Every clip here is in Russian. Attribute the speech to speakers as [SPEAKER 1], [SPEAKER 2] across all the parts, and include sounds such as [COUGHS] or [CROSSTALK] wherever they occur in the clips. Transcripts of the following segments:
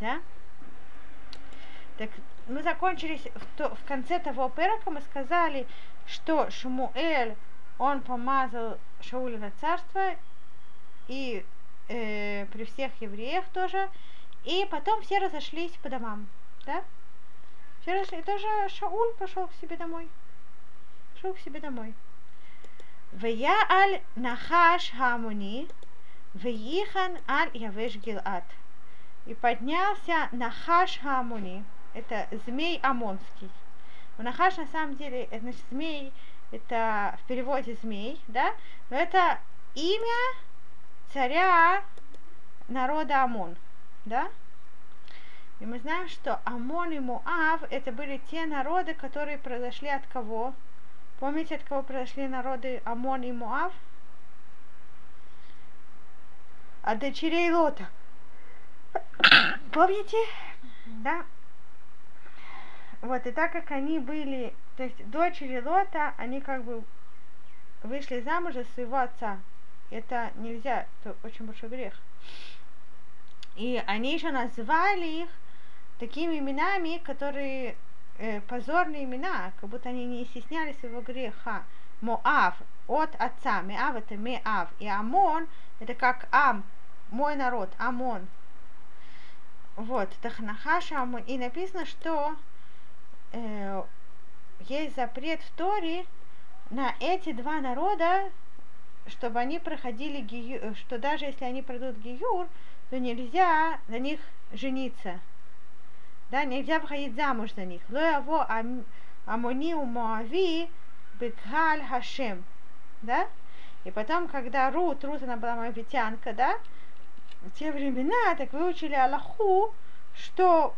[SPEAKER 1] Да? Так мы закончились в, то, в конце того перока, мы сказали, что Шмуэль, он помазал Шауля на царство, и э, при всех евреях тоже, и потом все разошлись по домам, да? Все разошлись, и тоже Шауль пошел к себе домой, пошел к себе домой. Вая аль нахаш хамуни, веихан аль явеш гилат. И поднялся нахаш хамуни, это змей Амонский. У Нахаш на самом деле, это значит змей, это в переводе змей, да, но это имя царя народа Амон, да? И мы знаем, что Амон и Муав это были те народы, которые произошли от кого? Помните, от кого произошли народы Амон и Муав? От дочерей Лота. Помните? Да? Вот, и так как они были, то есть дочери Лота, они как бы вышли замуж за своего отца. Это нельзя, это очень большой грех. И они еще назвали их такими именами, которые э, позорные имена, как будто они не стеснялись своего греха. Моав от отца, Меав это Меав, и Амон это как Ам, мой народ, Амон. Вот, Тахнахаша Амон. И написано, что э, есть запрет в Торе на эти два народа, чтобы они проходили гиюр, что даже если они пройдут гиюр, то нельзя на них жениться. Да, нельзя выходить замуж за них. Лояво амони у Моави бекаль хашем. Да? И потом, когда Рут, Рут она была моавитянка, да, в те времена так выучили Аллаху, что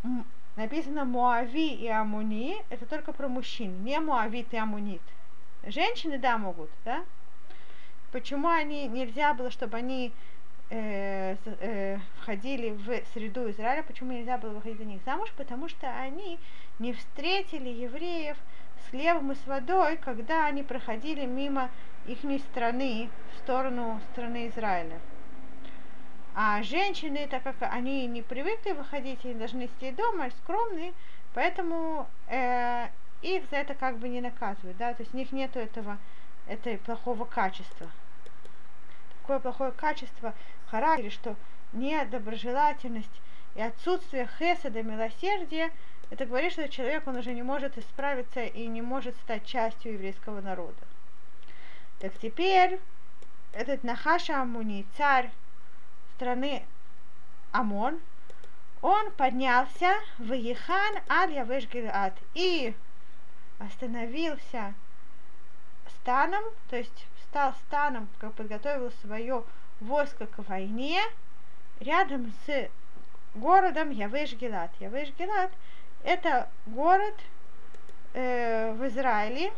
[SPEAKER 1] написано Муави и Амуни, это только про мужчин, не Муавит и Амунит. Женщины, да, могут, да? Почему они, нельзя было, чтобы они э, э, входили в среду Израиля, почему нельзя было выходить за них замуж? Потому что они не встретили евреев с хлебом и с водой, когда они проходили мимо их страны, в сторону страны Израиля. А женщины, так как они не привыкли выходить, они должны сидеть дома, скромные, поэтому э, их за это как бы не наказывают, да, то есть у них нету этого, этой плохого качества. Такое плохое качество в характере, что недоброжелательность и отсутствие хеседа, милосердия, это говорит, что человек, он уже не может исправиться и не может стать частью еврейского народа. Так теперь этот Нахаша Амуни, царь страны Амон, он поднялся в Ехан аль Явеш Гилад и остановился станом, то есть стал станом, как подготовил свое войско к войне, рядом с городом Явеш Гилад. Явеш Гилад это город э, в Израиле.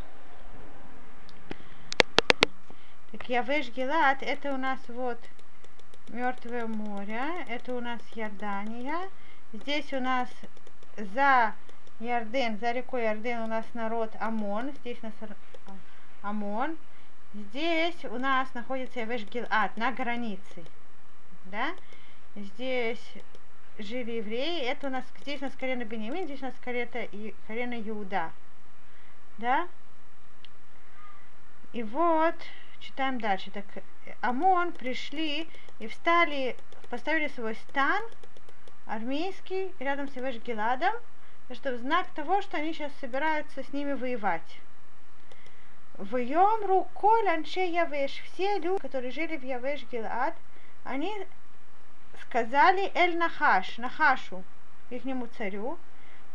[SPEAKER 1] Так Явеш Гилад это у нас вот Мертвое море. Это у нас Иордания. Здесь у нас за Ярден, за рекой Ярден у нас народ Амон. Здесь у нас Амон. Здесь у нас находится Явеш Гилад, на границе. Да? Здесь жили евреи. Это у нас, здесь у нас колено Бенемин, здесь у нас колено, колено Иуда. Да? И вот, читаем дальше. Так, ОМОН пришли и встали, поставили свой стан армейский рядом с Ивеш Геладом, что в знак того, что они сейчас собираются с ними воевать. В Йомру Коль Анше Явеш, все люди, которые жили в Явеш Гилад, они сказали Эль Нахаш, Нахашу, ихнему царю,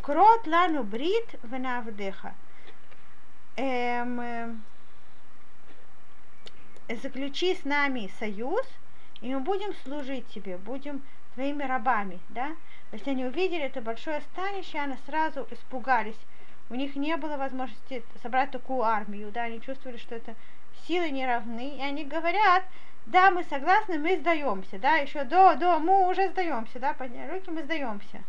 [SPEAKER 1] Крот лану брит в Навдеха. Эм, заключи с нами союз, и мы будем служить тебе, будем твоими рабами, да? То есть они увидели это большое станище, они сразу испугались. У них не было возможности собрать такую армию, да, они чувствовали, что это силы не равны, и они говорят, да, мы согласны, мы сдаемся, да, еще до, до, мы уже сдаемся, да, подняли руки, мы сдаемся.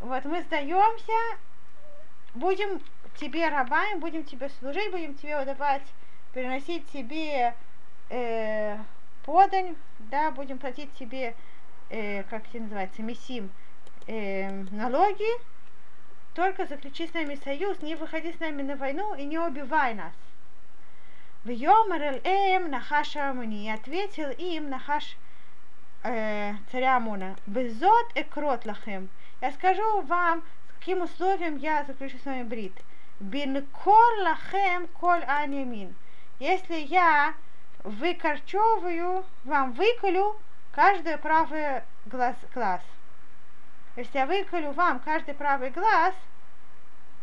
[SPEAKER 1] Вот, мы сдаемся, будем тебе рабами, будем тебе служить, будем тебе удавать приносить тебе э, подань, да, будем платить тебе, э, как это называется, месим, э, налоги, только заключи с нами союз, не выходи с нами на войну и не убивай нас. В Йомер эм Нахаша Амуни ответил им Нахаш э, царя Амуна, Безот экрот лахем. Я скажу вам, с каким условием я заключу с вами брит. Бин кор лахем коль аньямин. Если я выкорчевываю, вам выколю каждый правый глаз, глаз. Если я выколю вам каждый правый глаз,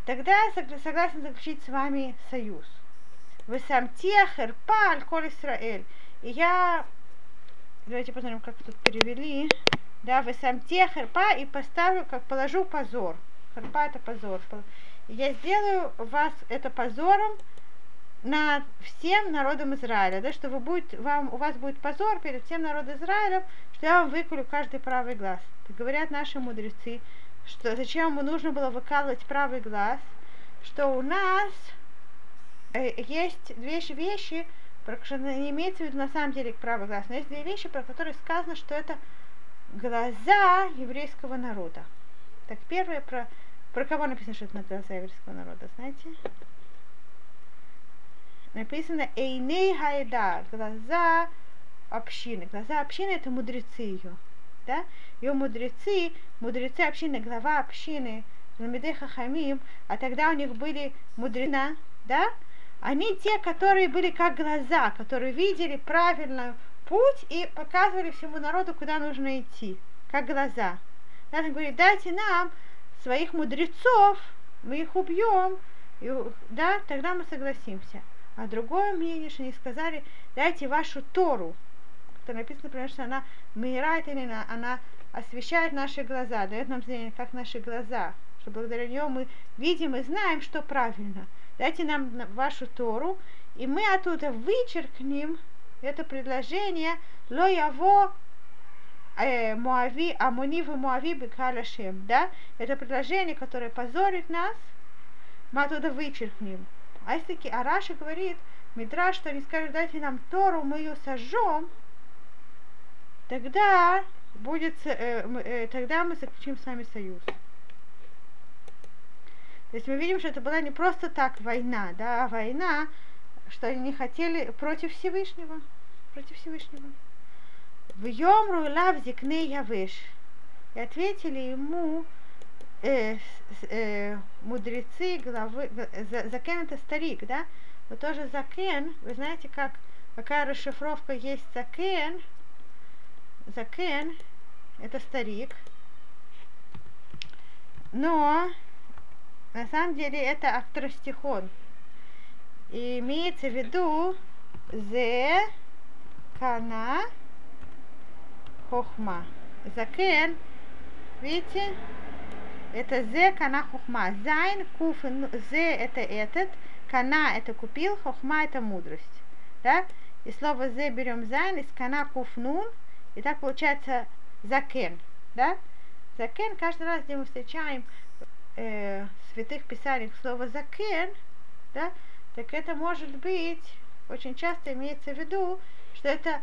[SPEAKER 1] тогда я согласен заключить с вами союз. Вы сам тех, Ирпа, Коль Исраэль. И я, давайте посмотрим, как тут перевели. Да, вы сам тех, Ирпа, и поставлю, как положу позор. Харпа это позор. Я сделаю вас это позором над всем народом Израиля, да, что вы будет, вам, у вас будет позор перед всем народом Израиля, что я вам выколю каждый правый глаз. Так говорят наши мудрецы, что зачем ему нужно было выкалывать правый глаз, что у нас э, есть две вещи, про, что не имеется в виду на самом деле правый глаз, но есть две вещи, про которые сказано, что это глаза еврейского народа. Так первое про, про кого написано, что это глаза еврейского народа, знаете? Написано Эйней Хайда, глаза общины. Глаза общины это мудрецы ее. Да? Ее мудрецы, мудрецы общины, глава общины, Ламидей Хахамим, а тогда у них были мудрена, да? Они те, которые были как глаза, которые видели правильный путь и показывали всему народу, куда нужно идти, как глаза. Да, он говорит, дайте нам своих мудрецов, мы их убьем, и, да, тогда мы согласимся. А другое мнение, что они сказали, дайте вашу Тору, что написано, например, что она мирает или она освещает наши глаза, дает нам зрение, как наши глаза, что благодаря нее мы видим и знаем, что правильно. Дайте нам вашу Тору, и мы оттуда вычеркнем это предложение «Ло яво э, Муави, Амуни в Муави Бекалашем», да? Это предложение, которое позорит нас, мы оттуда вычеркнем. А если таки Араша говорит, Мидраш, что они скажут, дайте нам Тору, мы ее сожжем, тогда будет, э, э, тогда мы заключим с вами союз. То есть мы видим, что это была не просто так война, да, а война, что они не хотели против Всевышнего, против Всевышнего. В Йомру лав зикне явыш. И ответили ему э, э, мудрецы, главы, за, закен это старик, да? Но тоже закен, вы знаете, как, какая расшифровка есть закен, закен, это старик, но на самом деле это актростихон. И имеется в виду зе кана хохма. Закен, видите, это зе кана хохма. Зайн куф зе это этот, кана это купил, хохма это мудрость. Да? И слово זה берем זין из קנה קוף נון, и так получается זקן. Да? זקן каждый раз, где мы встречаем э, святых писаниях слово זקן, да, так это может быть, очень часто имеется в виду, что это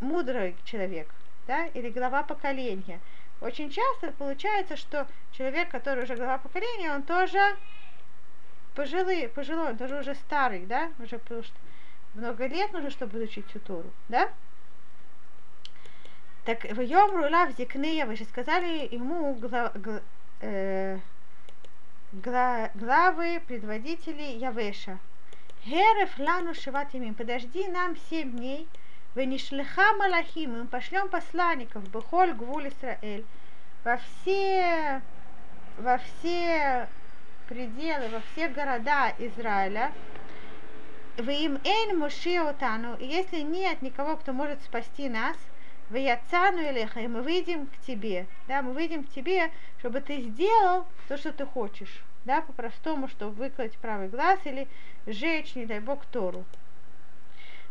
[SPEAKER 1] мудрый человек, да, или глава поколения. Очень часто получается, что человек, который уже глава поколения, он тоже пожилый, пожилой, он тоже уже старый, да, уже потому что много лет нужно, чтобы изучить всю Тору, да? Так в Йомру Лав Зикния, вы же сказали ему гла, гла, э, гла, главы, предводители Явеша. Гереф лану шиватимим, подожди нам семь дней, Венишлиха Малахим, мы пошлем посланников, Бехоль Гвуль Исраэль, во все, во все пределы, во все города Израиля, вы им эйн мушиотану, и если нет никого, кто может спасти нас, вы яцану илеха, и мы выйдем к тебе, да, мы выйдем к тебе, чтобы ты сделал то, что ты хочешь, да, по-простому, чтобы выколоть правый глаз или сжечь, не дай бог, Тору.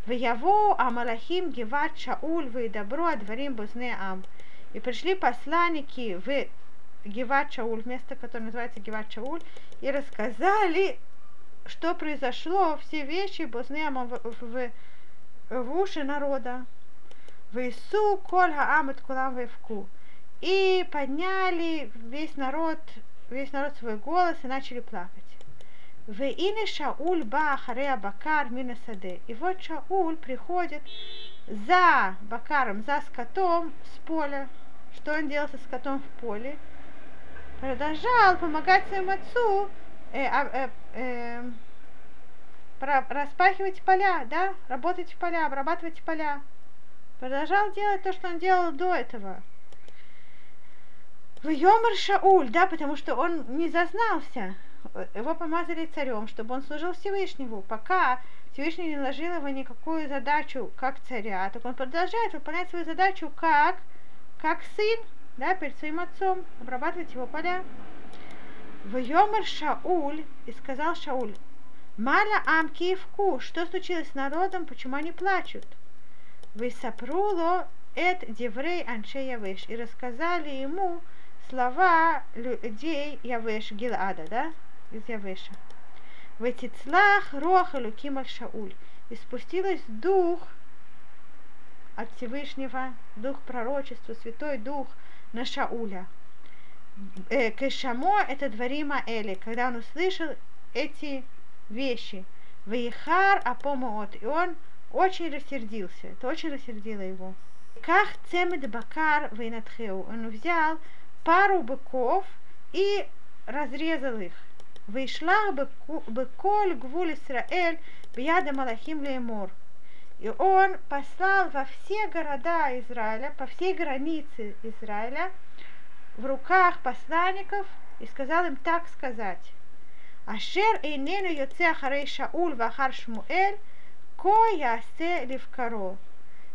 [SPEAKER 1] Вяво Амалахим Геват Шауль Добро Адварим Бузне Ам. И пришли посланники в Геват Шауль, место, которое называется Геват Шауль, и рассказали, что произошло, все вещи Бузне Ам в, в, в уши народа. В Ису Коль Хаамет Кулам Вевку. и подняли весь народ, весь народ свой голос и начали плакать. В ине Шауль ба харея Бакар минасаде. И вот Шауль приходит за Бакаром, за скотом с поля. Что он делал со скотом в поле? Продолжал помогать своему отцу э, э, э, распахивать поля, да, работать в поля, обрабатывать поля. Продолжал делать то, что он делал до этого. В Йомар Шауль, да, потому что он не зазнался. Его помазали царем, чтобы он служил Всевышнему, пока Всевышний не наложил его никакую задачу как царя, так он продолжает выполнять свою задачу как, как сын, да, перед своим отцом, обрабатывать его поля. В Йомар Шауль, и сказал Шауль, Маля Ам Киевку, что случилось с народом, почему они плачут? Вы сапруло эт деврей анше Явеш, и рассказали ему слова людей Явеш Гилада, да, из Явеша. В эти цлах рох Элуким Шауль, и спустилась дух от Всевышнего, дух пророчества, Святой Дух на Шауля. Э, Кешамо это дворима Эли, когда он услышал эти вещи. Вейхар апомоот. И он очень рассердился. Это очень рассердило его. Как цемед бакар вейнатхеу. Он взял пару быков и разрезал их. Вейшлах беколь гвуль Исраэль бияда малахим леймор. И он послал во все города Израиля, по всей границе Израиля, в руках посланников и сказал им так сказать. Ашер эйнену йоце ахарей Шауль вахар Шмуэль, ко ясе ливкаро.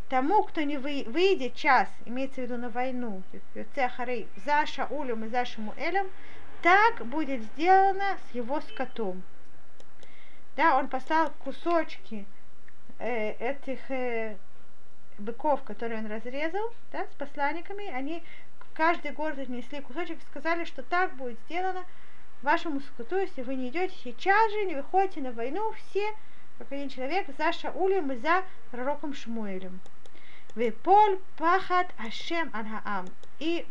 [SPEAKER 1] Тому, кто не вы, выйдет час, имеется в виду на войну, йоце за Шаулем и за Шмуэлем, так будет сделано с его скотом. Да, он послал кусочки э, этих э, быков, которые он разрезал, да, с посланниками, они каждый город отнесли кусочек и сказали, что так будет сделано вашему скоту, если вы не идете сейчас же, не выходите на войну, все, как один человек, за Шаулем и за пророком Шмуэлем. Вы пол пахат Ашем Ангаам. И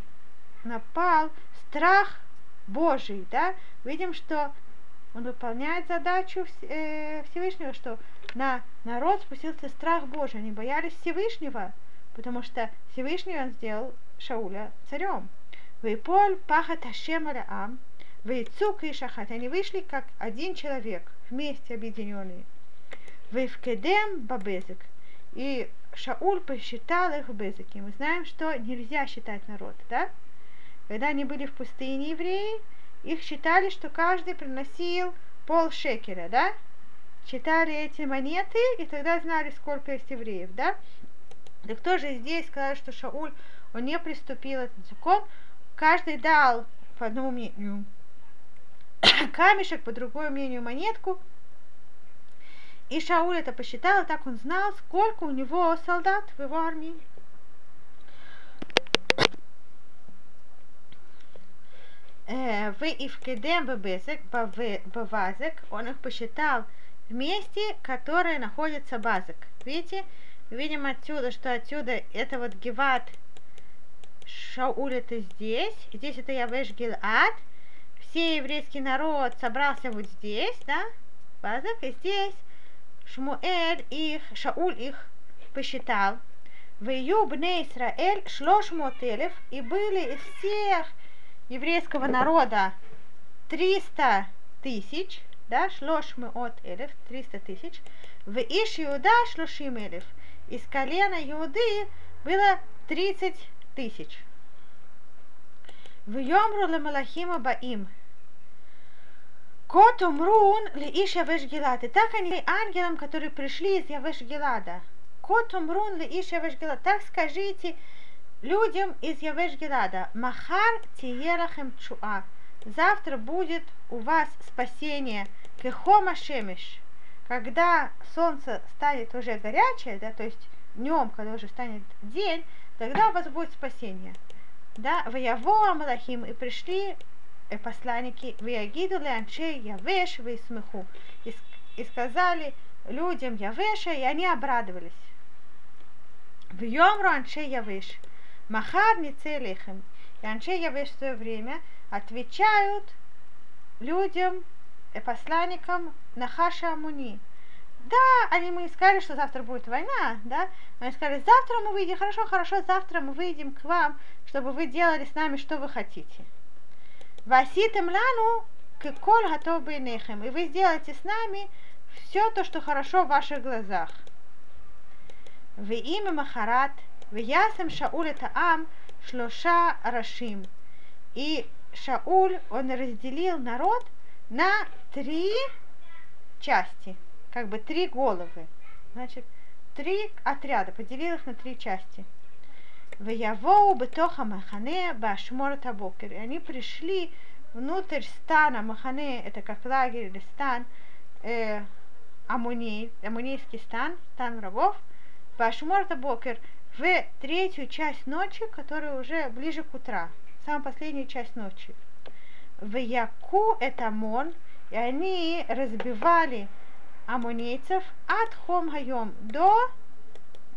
[SPEAKER 1] напал страх Божий, да, видим, что он выполняет задачу э, Всевышнего, что на народ спустился страх Божий, они боялись Всевышнего, потому что Всевышний он сделал Шауля царем. Вейполь пахат Ашем Ам, Вейцук и Шахат. Они вышли как один человек, вместе объединенные. Вейвкедем Бабезек. И Шауль посчитал их в Безеке. Мы знаем, что нельзя считать народ, да? Когда они были в пустыне евреи, их считали, что каждый приносил пол шекеля, да? Читали эти монеты, и тогда знали, сколько есть евреев, да? Да кто же здесь сказал, что Шауль, он не приступил этот закон? Каждый дал по одному мнению [COUGHS] камешек, по другому мнению монетку. И Шауль это посчитал, и так он знал, сколько у него солдат в его армии. Э, в Ивкедем Бабезек, Бавазек, он их посчитал вместе, которые находятся базок. Видите, видим отсюда, что отсюда это вот Геват Шауль это здесь, здесь это Явеш Гилад, все еврейский народ собрался вот здесь, да, Базак, и здесь. Шмуэль их, Шауль их посчитал. В Юбне Исраэль шлош мотелев, и были из всех еврейского народа 300 тысяч, да, шлош от элев, 300 тысяч, в Иш Иуда шлошим элев, из колена Иуды было 30 тысяч. В Йомру Малахима Баим, Кот умрун ли иш Явеш Гилад. И так они ангелам, которые пришли из Явеш Гилада. Кот умрун ли иш Явеш Гилад. Так скажите людям из Явеш Гилада. Махар тиерахем чуа. Завтра будет у вас спасение. Кехома шемеш. Когда солнце станет уже горячее, да, то есть днем, когда уже станет день, тогда у вас будет спасение. Да, в Яво Амалахим и пришли посланники Виагиду Леанче Явеш Висмеху. И сказали людям Явеша, и они обрадовались. В Йомру Анче Явеш. Махар не целихем. и Аншей Явеш в свое время отвечают людям, э, посланникам Нахаша Амуни. Да, они мы сказали, что завтра будет война, да, они сказали, завтра мы выйдем, хорошо, хорошо, завтра мы выйдем к вам, чтобы вы делали с нами, что вы хотите. Васитым лану коль готов нехем, и вы сделаете с нами все то, что хорошо в ваших глазах. Вы имя Махарат, вы ясем Шауль это Ам, шлоша рашим. И Шауль, он разделил народ на три части, как бы три головы. Значит, три отряда, поделил их на три части. Ваявоу бетоха махане башмор табокер. И они пришли внутрь стана Махане, это как лагерь или стан, э, Амуни, амунийский стан, стан рабов, Башмор Табокер, в третью часть ночи, которая уже ближе к утра, самая последняя часть ночи. В Яку это Мон, и они разбивали амунейцев от Хом Хайом до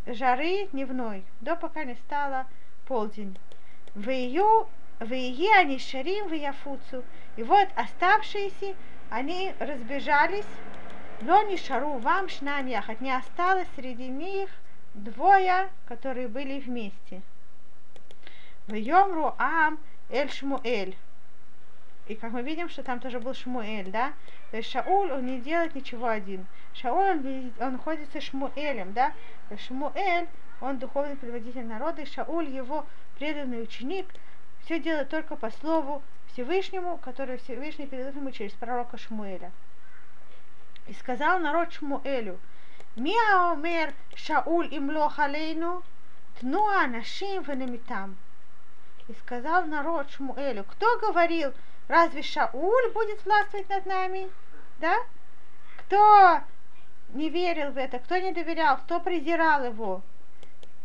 [SPEAKER 1] жары дневной, до пока не стало полдень. В ее в они шарим в Яфуцу. И вот оставшиеся, они разбежались. Но не шару вам шнам. Не осталось среди них двое, которые были вместе. В Йомру Ам Эль Шмуэль. И как мы видим, что там тоже был Шмуэль, да? То есть Шауль, он не делает ничего один. Шауль, он, он ходит со Шмуэлем, да? Шмуэль, он духовный предводитель народа, и Шауль его преданный ученик – все делает только по слову Всевышнему, который Всевышний передает ему через пророка Шмуэля. И сказал народ Шмуэлю, Миаомер Шауль им лохалейну, тнуа нашим венемитам. И сказал народ Шмуэлю, кто говорил, разве Шауль будет властвовать над нами? Да? Кто не верил в это, кто не доверял, кто презирал его?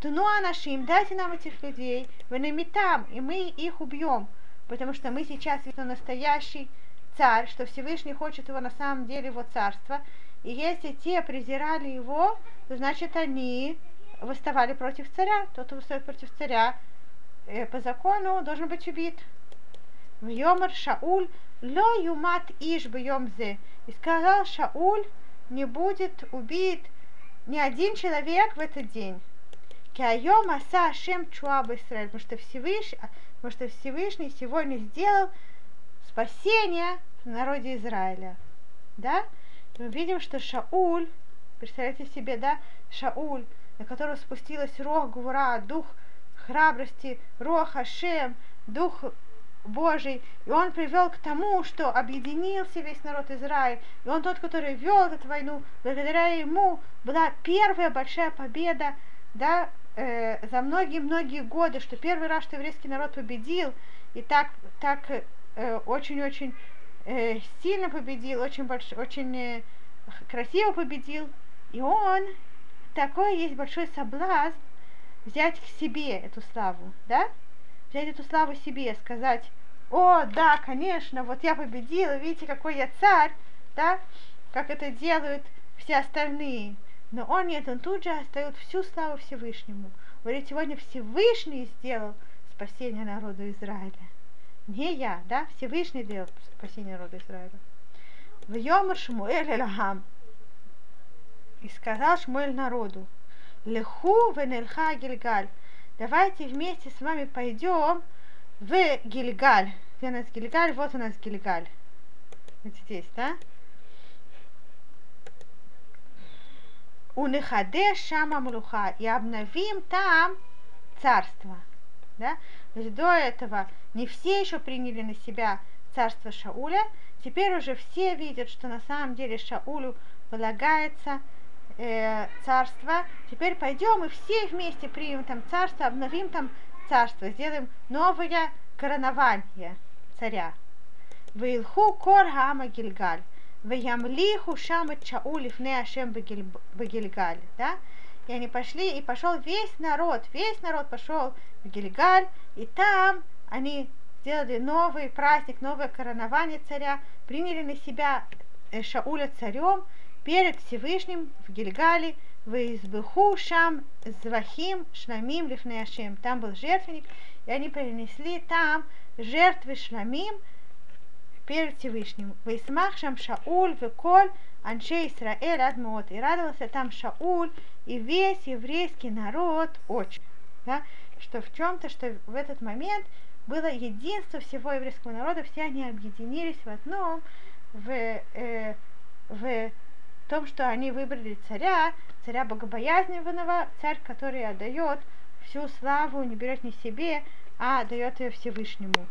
[SPEAKER 1] Туну анашим, дайте нам этих людей, вы там, и мы их убьем, потому что мы сейчас настоящий царь, что Всевышний хочет его на самом деле его царство, и если те презирали его, то значит они выставали против царя. Тот, кто выставит против царя, э, по закону должен быть убит. В Йомар Шауль ло юмат иш зе. И сказал Шауль, не будет убит ни один человек в этот день. Кайом аса Ашем Чуаб Исраэль, потому что Всевышний, потому что Всевышний сегодня сделал спасение в народе Израиля. Да? Мы видим, что Шауль, представляете себе, да, Шауль, на которого спустилась Рох Гура, дух храбрости, Рох Ашем, дух Божий, и он привел к тому, что объединился весь народ Израиль, и он тот, который вел эту войну, благодаря ему была первая большая победа, да, э, за многие-многие годы, что первый раз, что еврейский народ победил, и так, так очень-очень э, сильно победил, очень, больш, очень э, красиво победил, и он, такой есть большой соблазн взять к себе эту славу, да? Взять эту славу себе, сказать, о, да, конечно, вот я победила, видите, какой я царь, да, как это делают все остальные. Но он нет, он тут же остает всю славу Всевышнему. Говорит, сегодня Всевышний сделал спасение народу Израиля. Не я, да? Всевышний сделал спасение народу Израиля. В Йомар Шмуэль Элахам. И сказал Шмуэль народу, Леху венельха Гильгаль. Давайте вместе с вами пойдем в Гильгаль. Где у нас Гильгаль? Вот у нас Гильгаль. Вот здесь, да? Унехаде шама млуха и обновим там царство. Да? Есть до этого не все еще приняли на себя царство Шауля, теперь уже все видят, что на самом деле Шаулю полагается э, царство. Теперь пойдем и все вместе примем там царство, обновим там царство, сделаем новое коронование царя. Вилху кор хама Гильгаль. Ваямлиху шамат Шауль лифне Ашем Багильгаль, да? И они пошли, и пошел весь народ, весь народ пошел в Гильгаль, и там они сделали новый праздник, новое коронование царя, приняли на себя Шауля царем перед Всевышним в Гильгале, Вейзбеху шам звахим шламим лифнеяшем. Там был жертвенник, и они принесли там жертвы шламим перед Всевышним. Вейсмах шам Шауль веколь анше Исраэль адмот. И радовался там Шауль и весь еврейский народ очень. Да? Что в чем-то, что в этот момент было единство всего еврейского народа, все они объединились в одном, в, э, в том, что они выбрали царя, царя богобоязненного, царь, который отдает всю славу, не берет не себе, а дает ее Всевышнему.